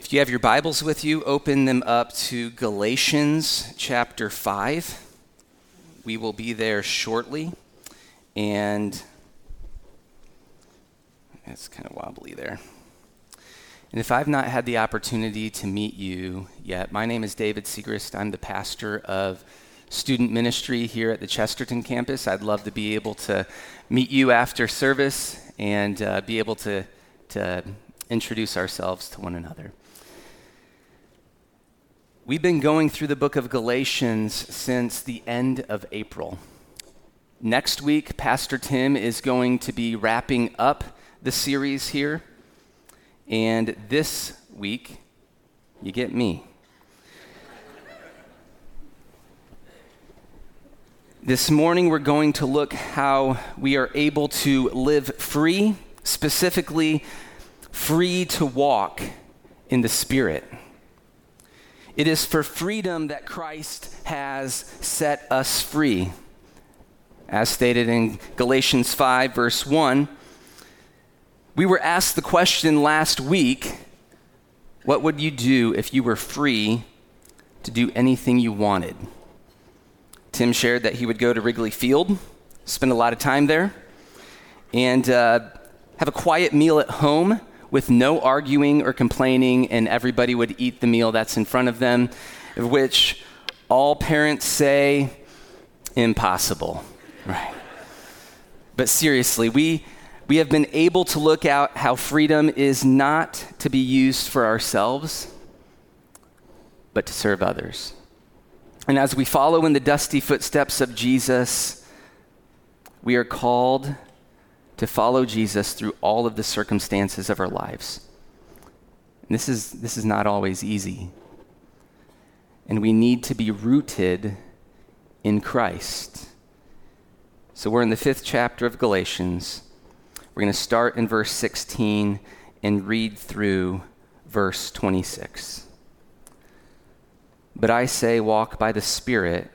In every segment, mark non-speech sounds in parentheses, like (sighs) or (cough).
If you have your Bibles with you, open them up to Galatians chapter 5. We will be there shortly. And it's kind of wobbly there. And if I've not had the opportunity to meet you yet, my name is David Segrist. I'm the pastor of student ministry here at the Chesterton campus. I'd love to be able to meet you after service and uh, be able to, to introduce ourselves to one another. We've been going through the book of Galatians since the end of April. Next week, Pastor Tim is going to be wrapping up the series here. And this week, you get me. This morning, we're going to look how we are able to live free, specifically, free to walk in the Spirit. It is for freedom that Christ has set us free. As stated in Galatians 5, verse 1, we were asked the question last week what would you do if you were free to do anything you wanted? Tim shared that he would go to Wrigley Field, spend a lot of time there, and uh, have a quiet meal at home with no arguing or complaining, and everybody would eat the meal that's in front of them, which all parents say, impossible. Right. But seriously, we, we have been able to look out how freedom is not to be used for ourselves, but to serve others. And as we follow in the dusty footsteps of Jesus, we are called to follow Jesus through all of the circumstances of our lives. And this is, this is not always easy. And we need to be rooted in Christ. So we're in the fifth chapter of Galatians. We're going to start in verse 16 and read through verse 26. But I say, walk by the Spirit,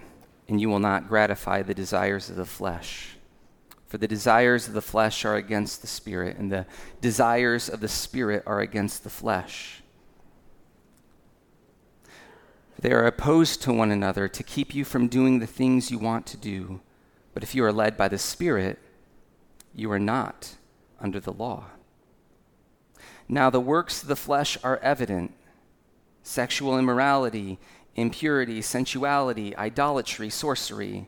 and you will not gratify the desires of the flesh. For the desires of the flesh are against the Spirit, and the desires of the Spirit are against the flesh. They are opposed to one another to keep you from doing the things you want to do. But if you are led by the Spirit, you are not under the law. Now, the works of the flesh are evident sexual immorality, impurity, sensuality, idolatry, sorcery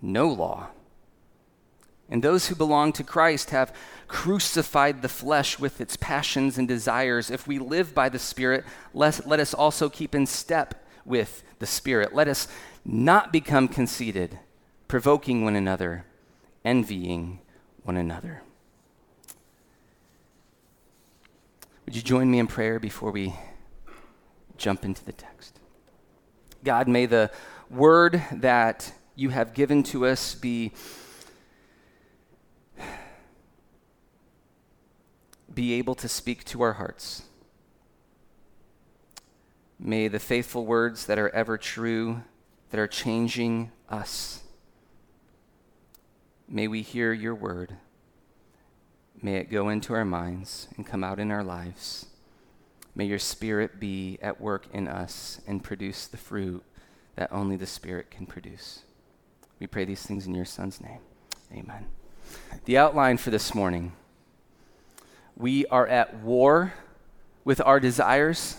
no law. And those who belong to Christ have crucified the flesh with its passions and desires. If we live by the Spirit, let, us also keep in step with the Spirit. Let us not become conceited, provoking one another, envying one another. Would you join me in prayer before we jump into the text? God, may the word that you have given to us be, be able to speak to our hearts. May the faithful words that are ever true, that are changing us, may we hear your word. May it go into our minds and come out in our lives. May your spirit be at work in us and produce the fruit that only the spirit can produce. We pray these things in your Son's name. Amen. The outline for this morning we are at war with our desires.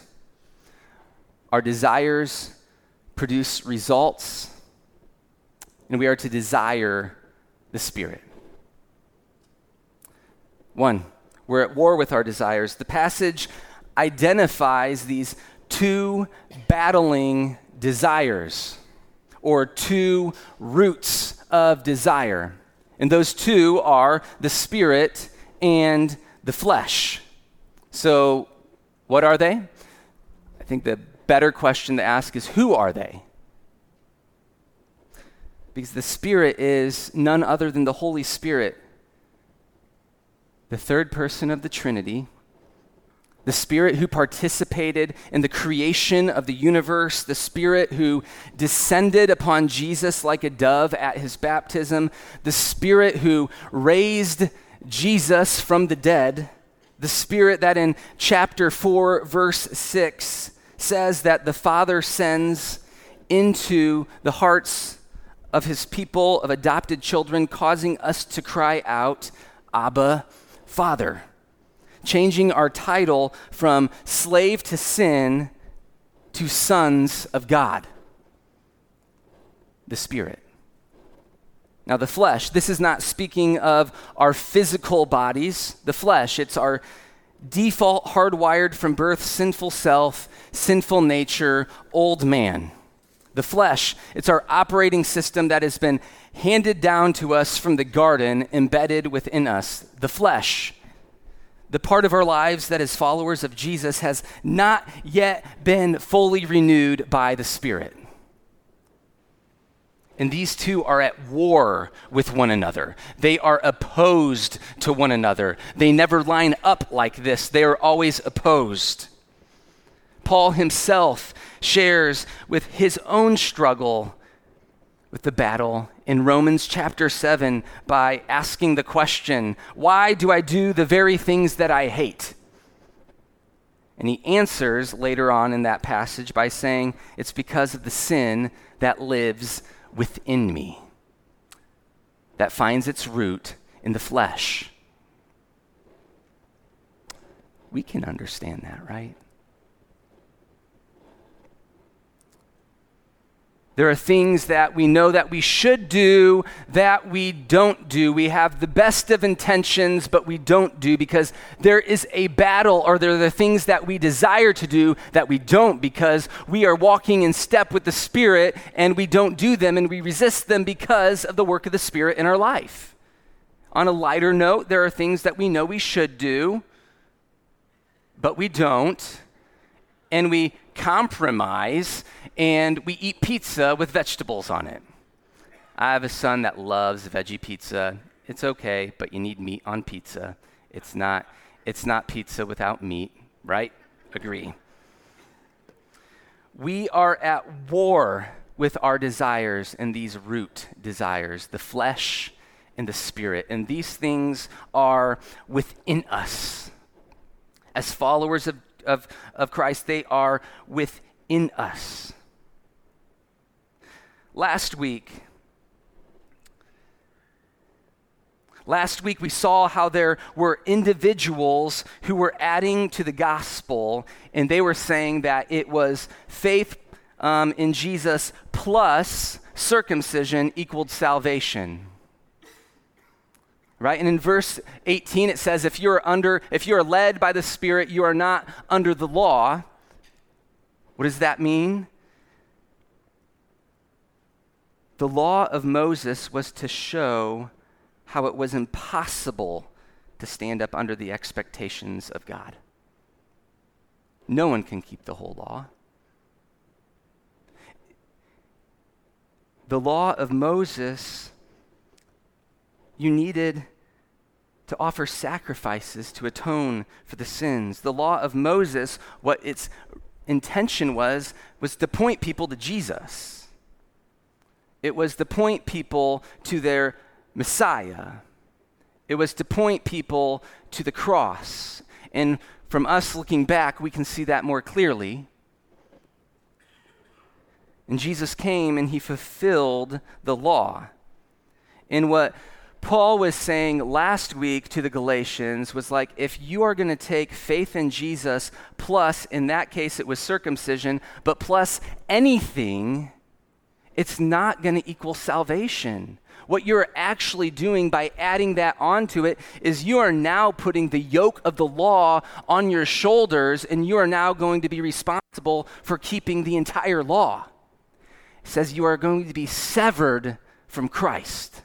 Our desires produce results, and we are to desire the Spirit. One, we're at war with our desires. The passage identifies these two battling desires or two roots of desire. And those two are the spirit and the flesh. So, what are they? I think the better question to ask is who are they? Because the Spirit is none other than the Holy Spirit, the third person of the Trinity, the Spirit who participated in the creation of the universe, the Spirit who descended upon Jesus like a dove at his baptism, the Spirit who raised Jesus from the dead, the Spirit that in chapter 4, verse 6 says that the Father sends into the hearts of his people, of adopted children, causing us to cry out, Abba, Father changing our title from slave to sin to sons of God, the Spirit. Now, the flesh, this is not speaking of our physical bodies, the flesh, it's our default, hardwired from birth, sinful self, sinful nature, old man. The flesh, it's our operating system that has been handed down to us from the garden, embedded within us. The flesh the part of our lives that as followers of Jesus has not yet been fully renewed by the Spirit. And these two are at war with one another. They are opposed to one another. They never line up like this, they are always opposed. Paul himself shares with his own struggle with the battle in Romans chapter 7 by asking the question, Why do I do the very things that I hate? And he answers later on in that passage by saying, It's because of the sin that lives within me, that finds its root in the flesh. We can understand that, right? There are things that we know that we should do that we don't do. We have the best of intentions, but we don't do because there is a battle, or there are the things that we desire to do that we don't because we are walking in step with the Spirit and we don't do them and we resist them because of the work of the Spirit in our life. On a lighter note, there are things that we know we should do, but we don't. And we compromise and we eat pizza with vegetables on it. I have a son that loves veggie pizza. It's okay, but you need meat on pizza. It's not it's not pizza without meat, right? Agree. We are at war with our desires and these root desires, the flesh and the spirit. And these things are within us. As followers of, of, of Christ, they are within us. Last week, Last week, we saw how there were individuals who were adding to the gospel, and they were saying that it was faith um, in Jesus plus circumcision equaled salvation. Right? And in verse 18, it says, if you're under, if you are led by the Spirit, you are not under the law. What does that mean? The law of Moses was to show how it was impossible to stand up under the expectations of God. No one can keep the whole law. The law of Moses, you needed to offer sacrifices to atone for the sins. The law of Moses, what its intention was, was to point people to Jesus. It was to point people to their Messiah. It was to point people to the cross. And from us looking back, we can see that more clearly. And Jesus came and he fulfilled the law. And what Paul was saying last week to the Galatians was like, if you are going to take faith in Jesus, plus, in that case, it was circumcision, but plus anything, it's not going to equal salvation. What you're actually doing by adding that onto it is you are now putting the yoke of the law on your shoulders, and you are now going to be responsible for keeping the entire law. It says you are going to be severed from Christ.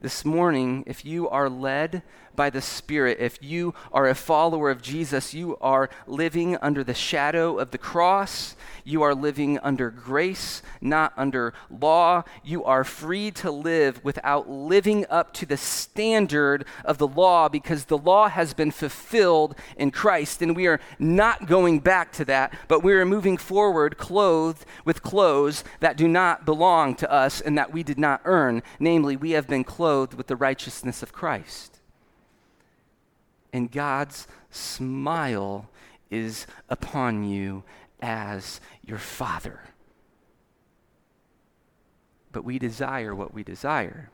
This morning, if you are led by the Spirit, if you are a follower of Jesus, you are living under the shadow of the cross. You are living under grace, not under law. You are free to live without living up to the standard of the law because the law has been fulfilled in Christ. And we are not going back to that, but we are moving forward clothed with clothes that do not belong to us and that we did not earn. Namely, we have been clothed with the righteousness of Christ and God's smile is upon you as your Father. But we desire what we desire.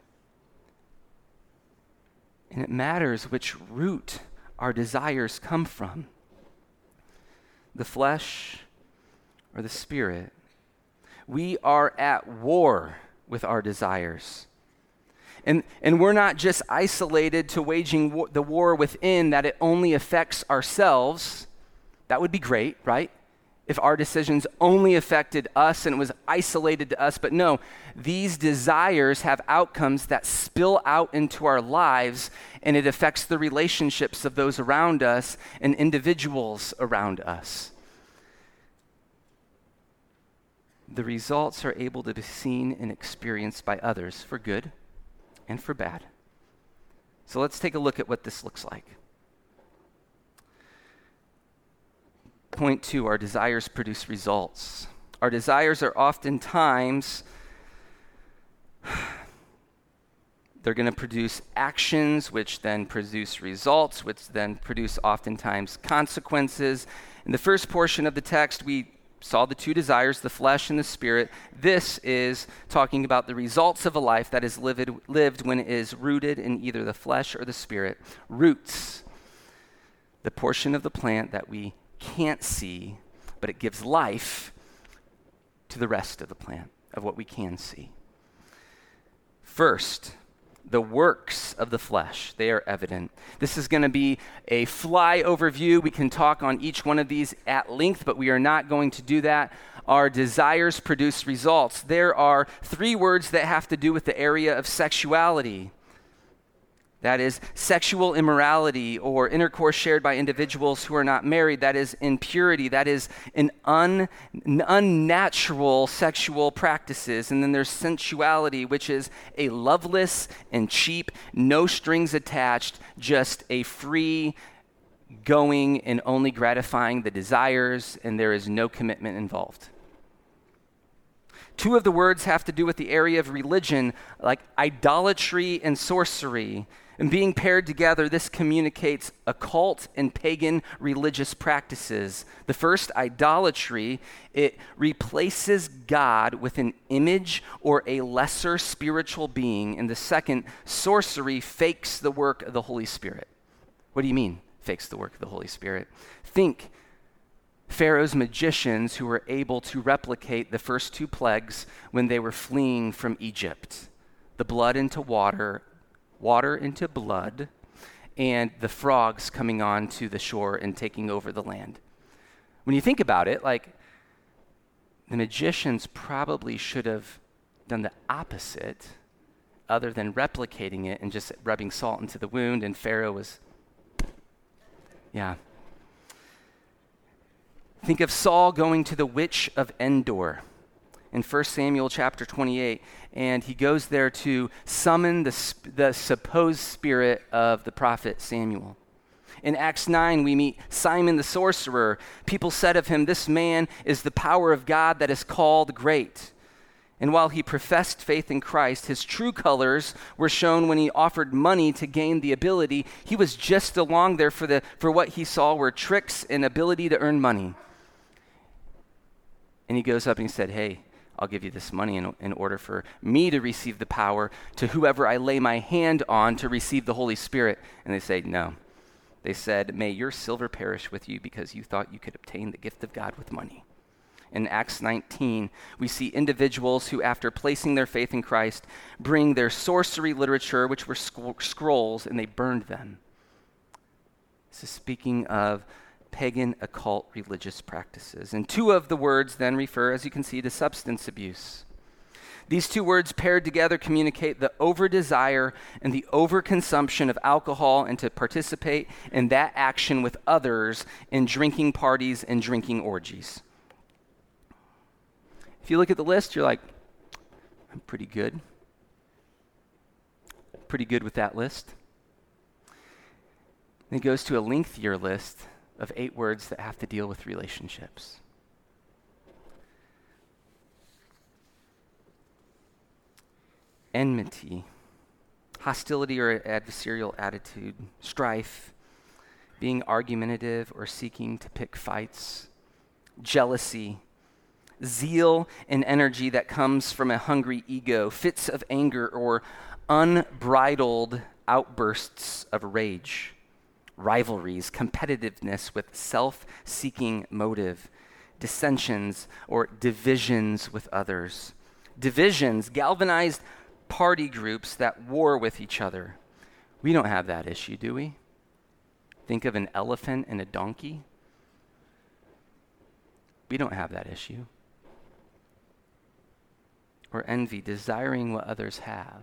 And it matters which root our desires come from the flesh or the spirit. We are at war with our desires. And, and we're not just isolated to waging war, the war within that it only affects ourselves. That would be great, right? If our decisions only affected us and it was isolated to us. But no, these desires have outcomes that spill out into our lives and it affects the relationships of those around us and individuals around us. The results are able to be seen and experienced by others for good and for bad. So let's take a look at what this looks like. Point two our desires produce results. Our desires are oftentimes, (sighs) they're going to produce actions, which then produce results, which then produce oftentimes consequences. In the first portion of the text, we saw the two desires, the flesh and the spirit. This is talking about the results of a life that is lived, lived when it is rooted in either the flesh or the spirit. Roots, the portion of the plant that we can't see, but it gives life to the rest of the plant, of what we can see. First, the works of the flesh. They are evident. This is going to be a fly overview. We can talk on each one of these at length, but we are not going to do that. Our desires produce results. There are three words that have to do with the area of sexuality that is sexual immorality or intercourse shared by individuals who are not married, that is impurity, that is an un, unnatural sexual practices. And then there's sensuality, which is a loveless and cheap, no strings attached, just a free going and only gratifying the desires, and there is no commitment involved. Two of the words have to do with the area of religion, like idolatry and sorcery. And being paired together, this communicates occult and pagan religious practices. The first, idolatry, it replaces God with an image or a lesser spiritual being. And the second, sorcery, fakes the work of the Holy Spirit. What do you mean, fakes the work of the Holy Spirit? Think Pharaoh's magicians who were able to replicate the first two plagues when they were fleeing from Egypt the blood into water, water into blood, and the frogs coming onto the shore and taking over the land. When you think about it, like the magicians probably should have done the opposite other than replicating it and just rubbing salt into the wound, and Pharaoh was, yeah. Think of Saul going to the witch of Endor in 1 Samuel chapter 28, and he goes there to summon the, the supposed spirit of the prophet Samuel. In Acts 9, we meet Simon the sorcerer. People said of him, This man is the power of God that is called great. And while he professed faith in Christ, his true colors were shown when he offered money to gain the ability. He was just along there for, the, for what he saw were tricks and ability to earn money. And he goes up and he said, Hey, I'll give you this money in, in order for me to receive the power to whoever I lay my hand on to receive the Holy Spirit. And they say, No. They said, May your silver perish with you because you thought you could obtain the gift of God with money. In Acts 19, we see individuals who, after placing their faith in Christ, bring their sorcery literature, which were sc- scrolls, and they burned them. This is speaking of pagan occult religious practices. And two of the words then refer, as you can see, to substance abuse. These two words paired together communicate the over desire and the overconsumption of alcohol and to participate in that action with others in drinking parties and drinking orgies. If you look at the list, you're like, I'm pretty good. Pretty good with that list. And it goes to a lengthier list of eight words that have to deal with relationships. Enmity, hostility or adversarial attitude, strife, being argumentative or seeking to pick fights, jealousy, zeal and energy that comes from a hungry ego, fits of anger or unbridled outbursts of rage rivalries, competitiveness with self seeking motive, dissensions or divisions with others. Divisions, galvanized party groups that war with each other. We don't have that issue, do we? Think of an elephant and a donkey. We don't have that issue. Or envy, desiring what others have.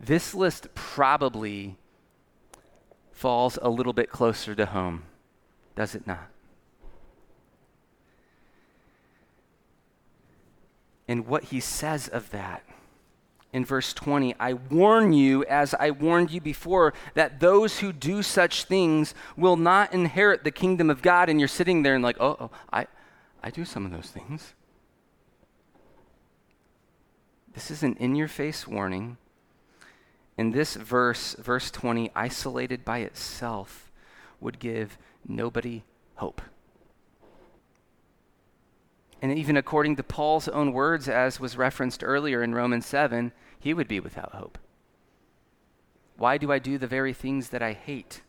This list probably falls a little bit closer to home, does it not? And what he says of that in verse 20 I warn you, as I warned you before, that those who do such things will not inherit the kingdom of God. And you're sitting there and like, oh, oh I, I do some of those things. This is an in your face warning in this verse, verse 20, isolated by itself, would give nobody hope. And even according to Paul's own words, as was referenced earlier in Romans 7, he would be without hope. Why do I do the very things that I hate?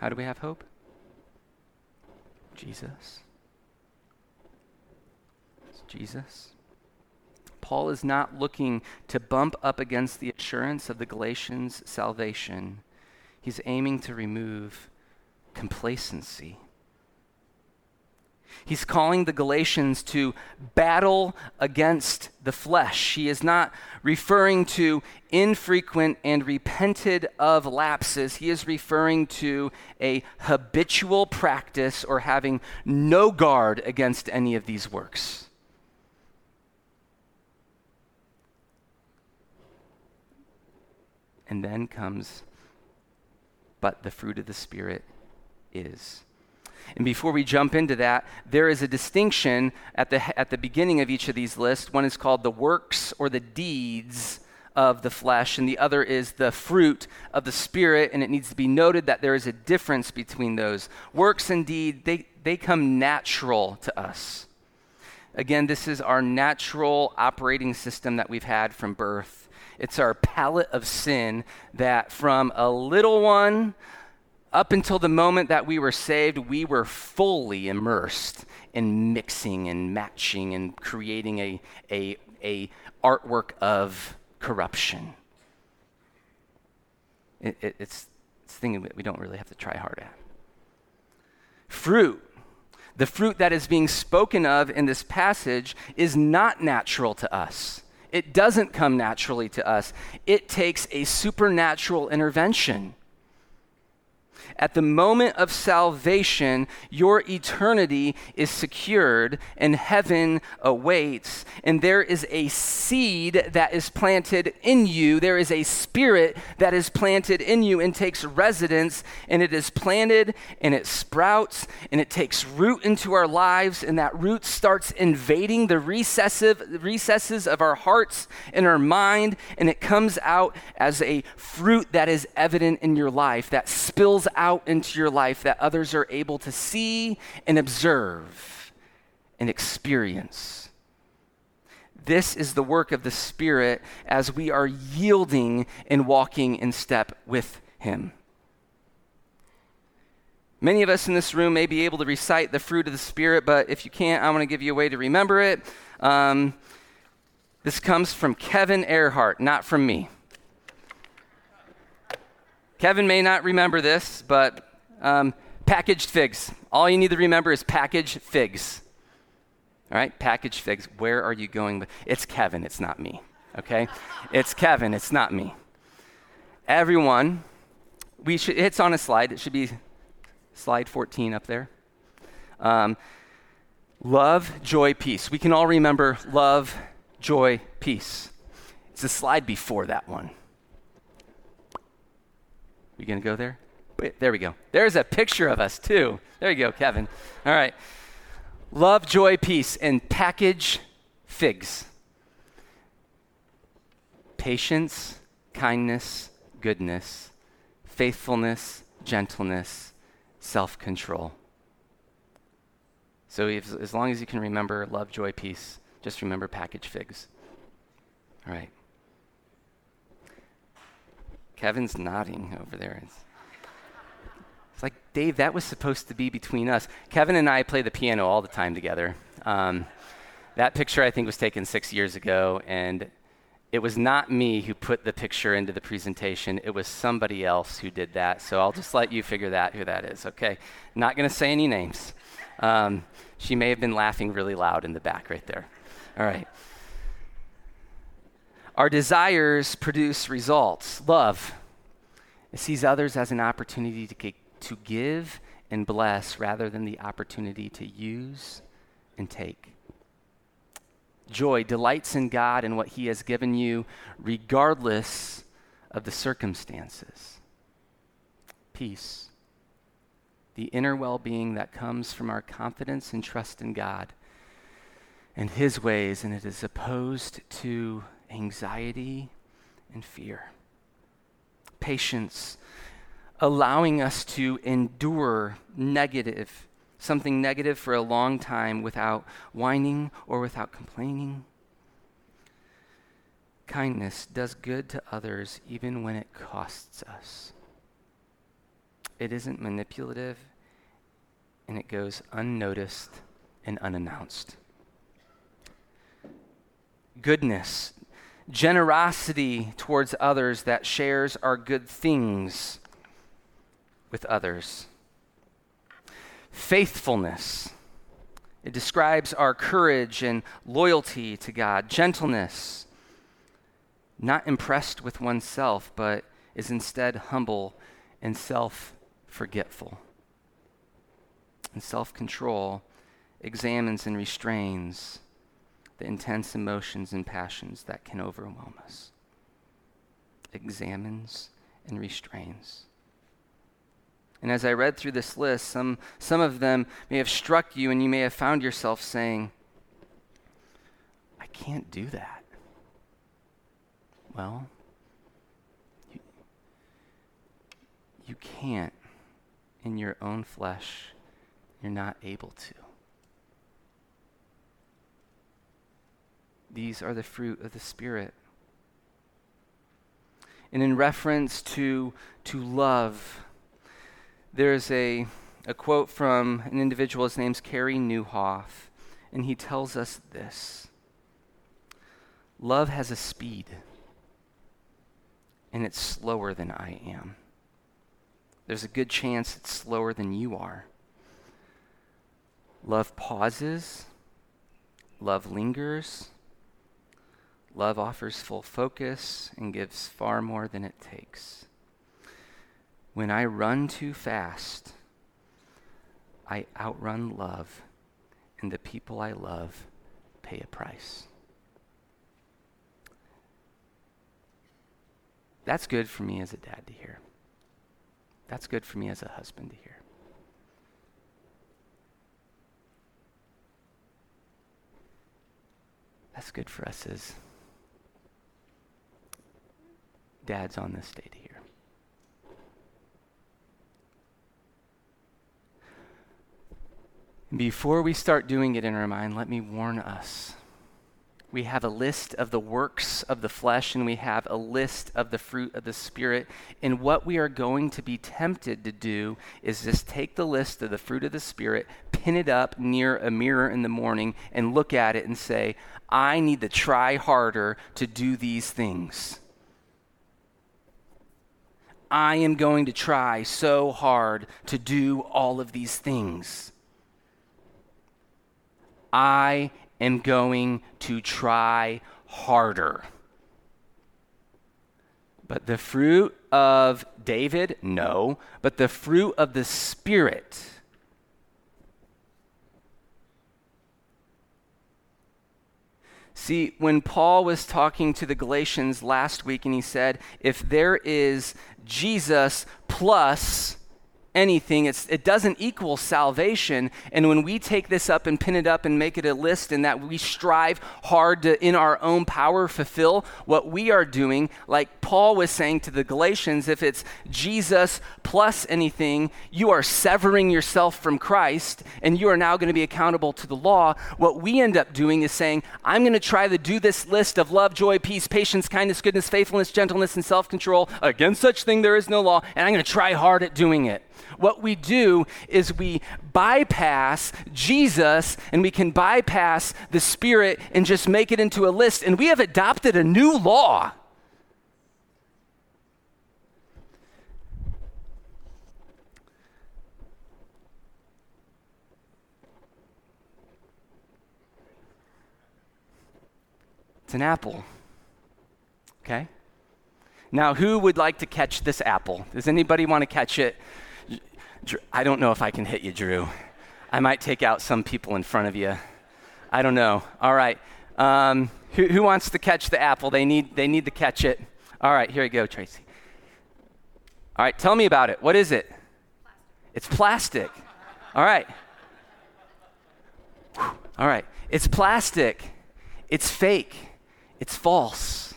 How do we have hope? Jesus. Jesus. Paul is not looking to bump up against the assurance of the Galatians' salvation. He's aiming to remove complacency. He's calling the Galatians to battle against the flesh. He is not referring to infrequent and repented of lapses. He is referring to a habitual practice or having no guard against any of these works. And then comes, but the fruit of the Spirit is. And before we jump into that, there is a distinction at the, at the beginning of each of these lists. One is called the works or the deeds of the flesh, and the other is the fruit of the Spirit. And it needs to be noted that there is a difference between those. Works and deed, they, they come natural to us. Again, this is our natural operating system that we've had from birth. It's our palette of sin that from a little one up until the moment that we were saved, we were fully immersed in mixing and matching and creating a, a, a artwork of corruption. It, it, it's, it's a thing that we don't really have to try hard at. Fruit, the fruit that is being spoken of in this passage, is not natural to us. It doesn't come naturally to us, it takes a supernatural intervention. At the moment of salvation, your eternity is secured and heaven awaits. And there is a seed that is planted in you. There is a spirit that is planted in you and takes residence. And it is planted and it sprouts and it takes root into our lives. And that root starts invading the recessive, recesses of our hearts and our mind. And it comes out as a fruit that is evident in your life, that spills out out into your life that others are able to see and observe and experience. This is the work of the Spirit as we are yielding and walking in step with Him. Many of us in this room may be able to recite the fruit of the Spirit, but if you can't, I want to give you a way to remember it. Um, this comes from Kevin Earhart, not from me. Kevin may not remember this, but um, packaged figs. All you need to remember is packaged figs. All right, packaged figs. Where are you going? It's Kevin, it's not me. Okay? it's Kevin, it's not me. Everyone, we should, it's on a slide. It should be Slide 14 up there. Um, love, joy, peace. We can all remember love, joy, peace. It's the slide before that one. You gonna go there? Wait, there we go. There's a picture of us too. There you go, Kevin. All right. Love, joy, peace, and package figs. Patience, kindness, goodness, faithfulness, gentleness, self control. So, if, as long as you can remember love, joy, peace, just remember package figs. All right. Kevin's nodding over there. It's, it's, like, Dave, that was supposed to be between us. Kevin and I play the piano all the time together. Um, that picture, I think, was taken six years ago, and it was not me who put the picture into the presentation. It was somebody else who did that. So I'll just let you figure that who that is. Okay, not going to say any names. Um, she may have been laughing really loud in the back right there. All right. Our desires produce results. Love. It sees others as an opportunity to, to give and bless rather than the opportunity to use and take joy, delights in God and what He has given you, regardless of the circumstances. Peace, the inner well being that comes from our confidence and trust in God and His ways, and it is opposed to anxiety and fear. Patience, allowing us to endure negative something negative for a long time without whining or without complaining. Kindness does good to others even when it costs us. It isn't manipulative and it goes unnoticed and unannounced. Goodness, generosity towards others that shares our good things with others faithfulness. It describes our courage and loyalty to God, gentleness, not impressed with oneself, but is instead humble and self forgetful. And self control examines and restrains the intense emotions and passions that can overwhelm us. Examines and restrains. And as I read through this list, some, some of them may have struck you, and you may have found yourself saying, I can't do that. Well, you, you can't in your own flesh. You're not able to. These are the fruit of the Spirit. And in reference to, to love, there's a, a quote from an individual, his name's Carey Nieuwhof, and he tells us this Love has a speed, and it's slower than I am. There's a good chance it's slower than you are. Love pauses, love lingers, love offers full focus and gives far more than it takes. When I run too fast, I outrun love, and the people I love pay a price. That's good for me as a dad to hear. That's good for me as a husband to hear. That's good for us as dads on this stage here. Before we start doing it in our mind, let me warn us. We have a list of the works of the flesh, and we have a list of the fruit of the Spirit. And what we are going to be tempted to do is just take the list of the fruit of the Spirit, pin it up near a mirror in the morning, and look at it and say, I need to try harder to do these things. I am going to try so hard to do all of these things. I am going to try harder. But the fruit of David, no, but the fruit of the Spirit. See, when Paul was talking to the Galatians last week and he said, if there is Jesus plus anything. It's, it doesn't equal salvation. And when we take this up and pin it up and make it a list, and that we strive hard to, in our own power, fulfill what we are doing, like Paul was saying to the Galatians, if it's Jesus plus anything, you are severing yourself from Christ, and you are now going to be accountable to the law. What we end up doing is saying, I'm going to try to do this list of love, joy, peace, patience, kindness, goodness, faithfulness, gentleness, and self control. Against such thing there is no law, and I'm going to try hard at doing it what we do is we bypass Jesus and we can bypass the Spirit and just make it into a list. And we have adopted a new law. It's an apple. Okay? Now, who would like to catch this apple? Does anybody want to catch it? I don't know if I can hit you, Drew. I might take out some people in front of you. I don't know. All right. Um, who, who, wants to catch the apple? They need, they need to catch it. All right, here you go, Tracy. All right, tell me about it. What is it? Plastic. It's plastic. All right. All right. It's plastic. It's fake. It's false.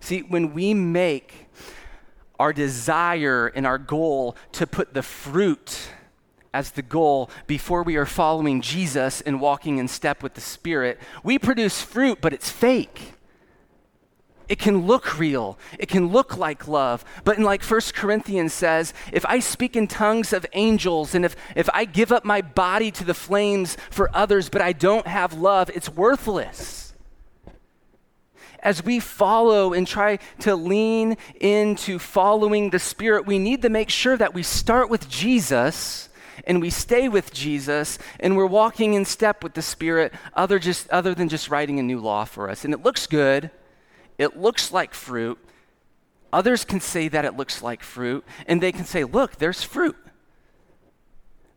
See, when we make our desire and our goal to put the fruit as the goal before we are following Jesus and walking in step with the Spirit, we produce fruit, but it's fake. It can look real. It can look like love. But in like 1 Corinthians says, if I speak in tongues of angels and if, if I give up my body to the flames for others, but I don't have love, it's worthless as we follow and try to lean into following the Spirit, we need to make sure that we start with Jesus and we stay with Jesus and we're walking in step with the Spirit other, just, other than just writing a new law for us. And it looks good, it looks like fruit. Others can say that it looks like fruit, and they can say, look, there's fruit.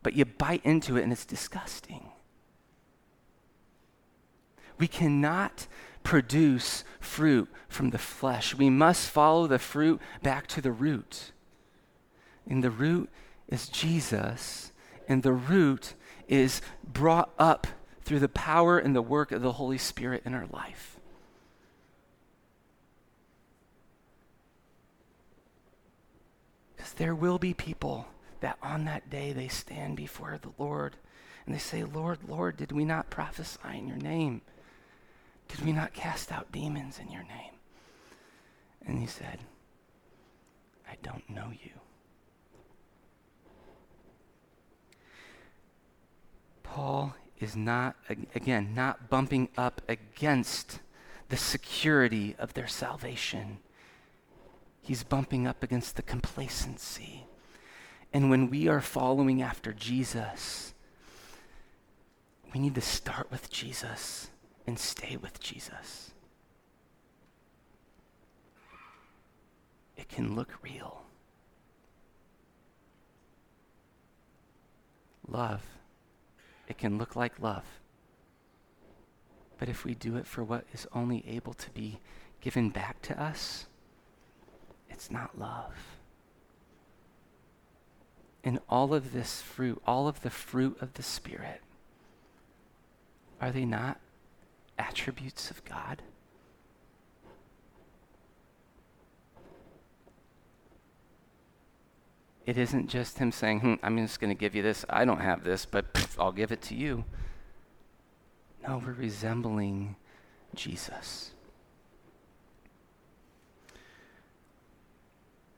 But you bite into it and it's disgusting. We cannot produce fruit from the flesh. We must follow the fruit back to the root. And the root is Jesus, and the root is brought up through the power and the work of the Holy Spirit in our life. Because there will be people that on that day they stand before the Lord and they say, Lord, Lord, did we not prophesy in your name? Did we not cast out demons in your name? And he said, I don't know you. Paul is not, again, not bumping up against the security of their salvation. He's bumping up against the complacency. And when we are following after Jesus, we need to start with Jesus and stay with Jesus. It can look real. Love, it can look like love. But if we do it for what is only able to be given back to us, it's not love. And all of this fruit, all of the fruit of the Spirit, are they not attributes of God? it isn't just him saying, hmm, I'm just going to give you this. I don't have this, but pff, I'll give it to you. No, we're resembling Jesus.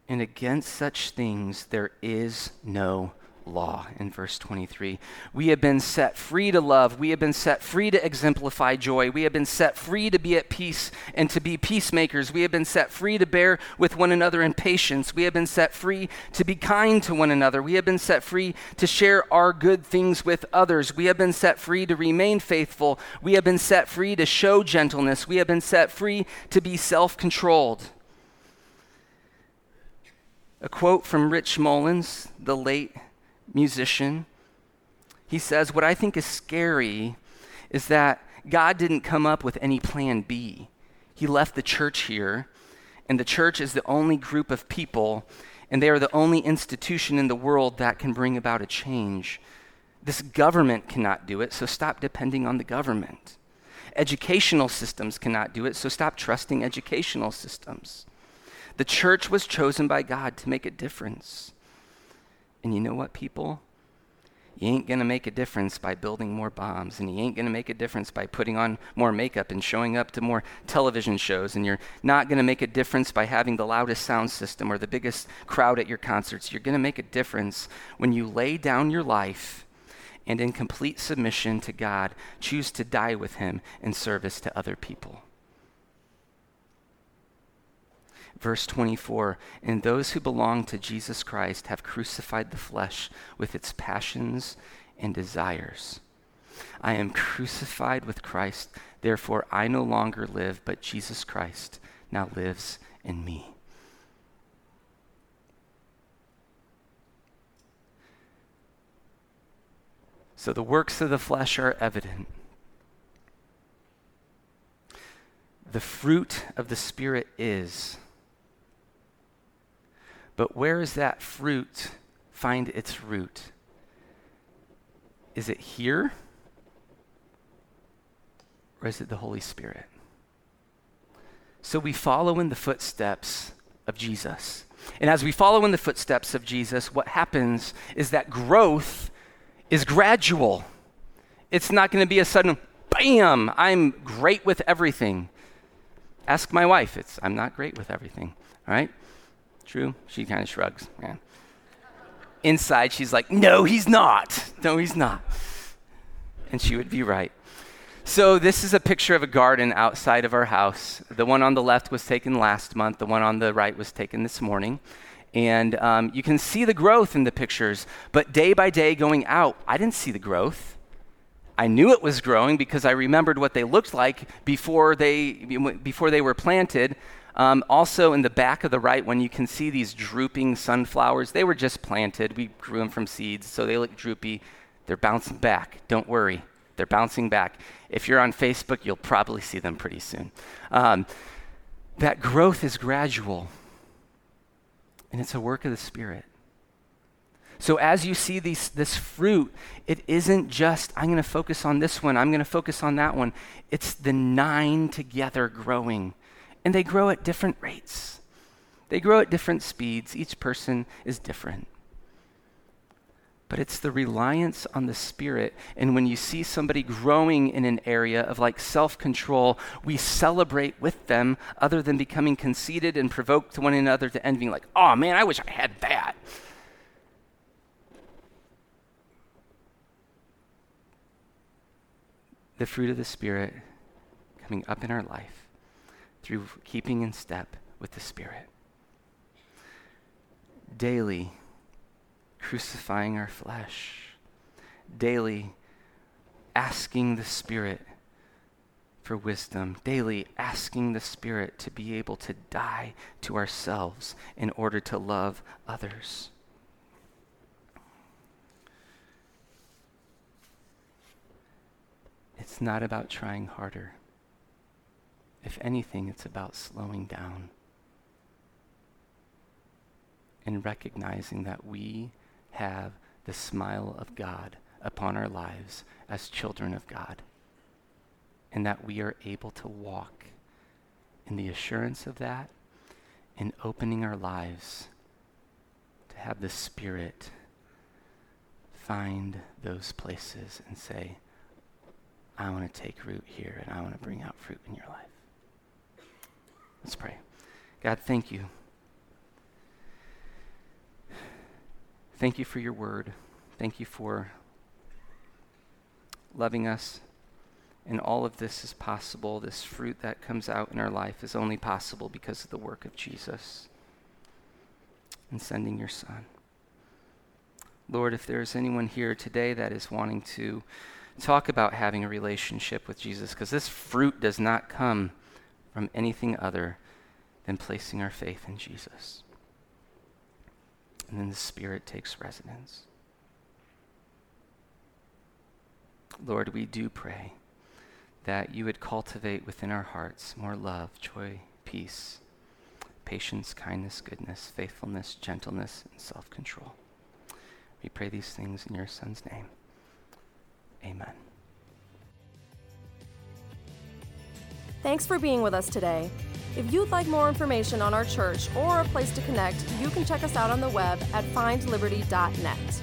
And against such things there is no law in verse 23. We have been set free to love. We have been set free to exemplify joy. We have been set free to be at peace and to be peacemakers. We have been set free to bear with one another in patience. We have been set free to be kind to one another. We have been set free to share our good things with others. We have been set free to remain faithful. We have been set free to show gentleness. We have been set free to be self controlled. A quote from Rich Mullins, the late musician. He says, What I think is scary is that God didn't come up with any plan B. He left the church here, and the church is the only group of people, and they are the only institution in the world that can bring about a change. This government cannot do it, so stop depending on the government. Educational systems cannot do it, so stop trusting educational systems. The church was chosen by God to make a difference. And you know what, people? You ain't going to make a difference by building more bombs, and you ain't going to make a difference by putting on more makeup and showing up to more television shows, and you're not going to make a difference by having the loudest sound system or the biggest crowd at your concerts. You're going to make a difference when you lay down your life and, in complete submission to God, choose to die with Him in service to other people. Verse 24 And those who belong to Jesus Christ have crucified the flesh with its passions and desires. I am crucified with Christ, therefore I no longer live, but Jesus Christ now lives in me. So the works of the flesh are evident. The fruit of the Spirit is but where does that fruit find its root? Is it here? Or is it the Holy Spirit? So we follow in the footsteps of Jesus. And as we follow in the footsteps of Jesus, what happens is that growth is gradual. It's not going to be a sudden, bam, I'm great with everything. Ask my wife. It's I'm not great with everything. All right? True? She kind of shrugs. Yeah. Inside, she's like, No, he's not. No, he's not. And she would be right. So, this is a picture of a garden outside of our house. The one on the left was taken last month, the one on the right was taken this morning. And um, you can see the growth in the pictures, but day by day going out, I didn't see the growth. I knew it was growing because I remembered what they looked like before they, before they were planted, um, also, in the back of the right one, you can see these drooping sunflowers. They were just planted. We grew them from seeds, so they look droopy. They're bouncing back. Don't worry, they're bouncing back. If you're on Facebook, you'll probably see them pretty soon. Um, that growth is gradual, and it's a work of the Spirit. So as you see these, this fruit, it isn't just, I'm going to focus on this one, I'm going to focus on that one. It's the nine together growing and they grow at different rates. They grow at different speeds. Each person is different. But it's the reliance on the Spirit. And when you see somebody growing in an area of like self control, we celebrate with them other than becoming conceited and provoked to one another to envy, like, oh man, I wish I had that. The fruit of the Spirit coming up in our life through keeping in step with the Spirit. Daily crucifying our flesh, daily asking the Spirit for wisdom, daily asking the Spirit to be able to die to ourselves in order to love others. It's not about trying harder. If anything, it's about slowing down and recognizing that we have the smile of God upon our lives as children of God, and that we are able to walk in the assurance of that in opening our lives to have the Spirit find those places and say, I want to take root here and I want to bring out fruit in your life. Let's pray. God, thank you. Thank you for your word. Thank you for loving us. And all of this is possible. This fruit that comes out in our life is only possible because of the work of Jesus and sending your Son. Lord, if there is anyone here today that is wanting to talk about having a relationship with Jesus, because this fruit does not come from anything other than placing our faith in Jesus. And then the Spirit takes residence. Lord, we do pray that you would cultivate within our hearts more love, joy, peace, patience, kindness, goodness, faithfulness, gentleness, and self control. We pray these things in your Son's name. Amen. Thanks for being with us today. If you'd like more information on our church or a place to connect, you can check us out on the web at findliberty.net.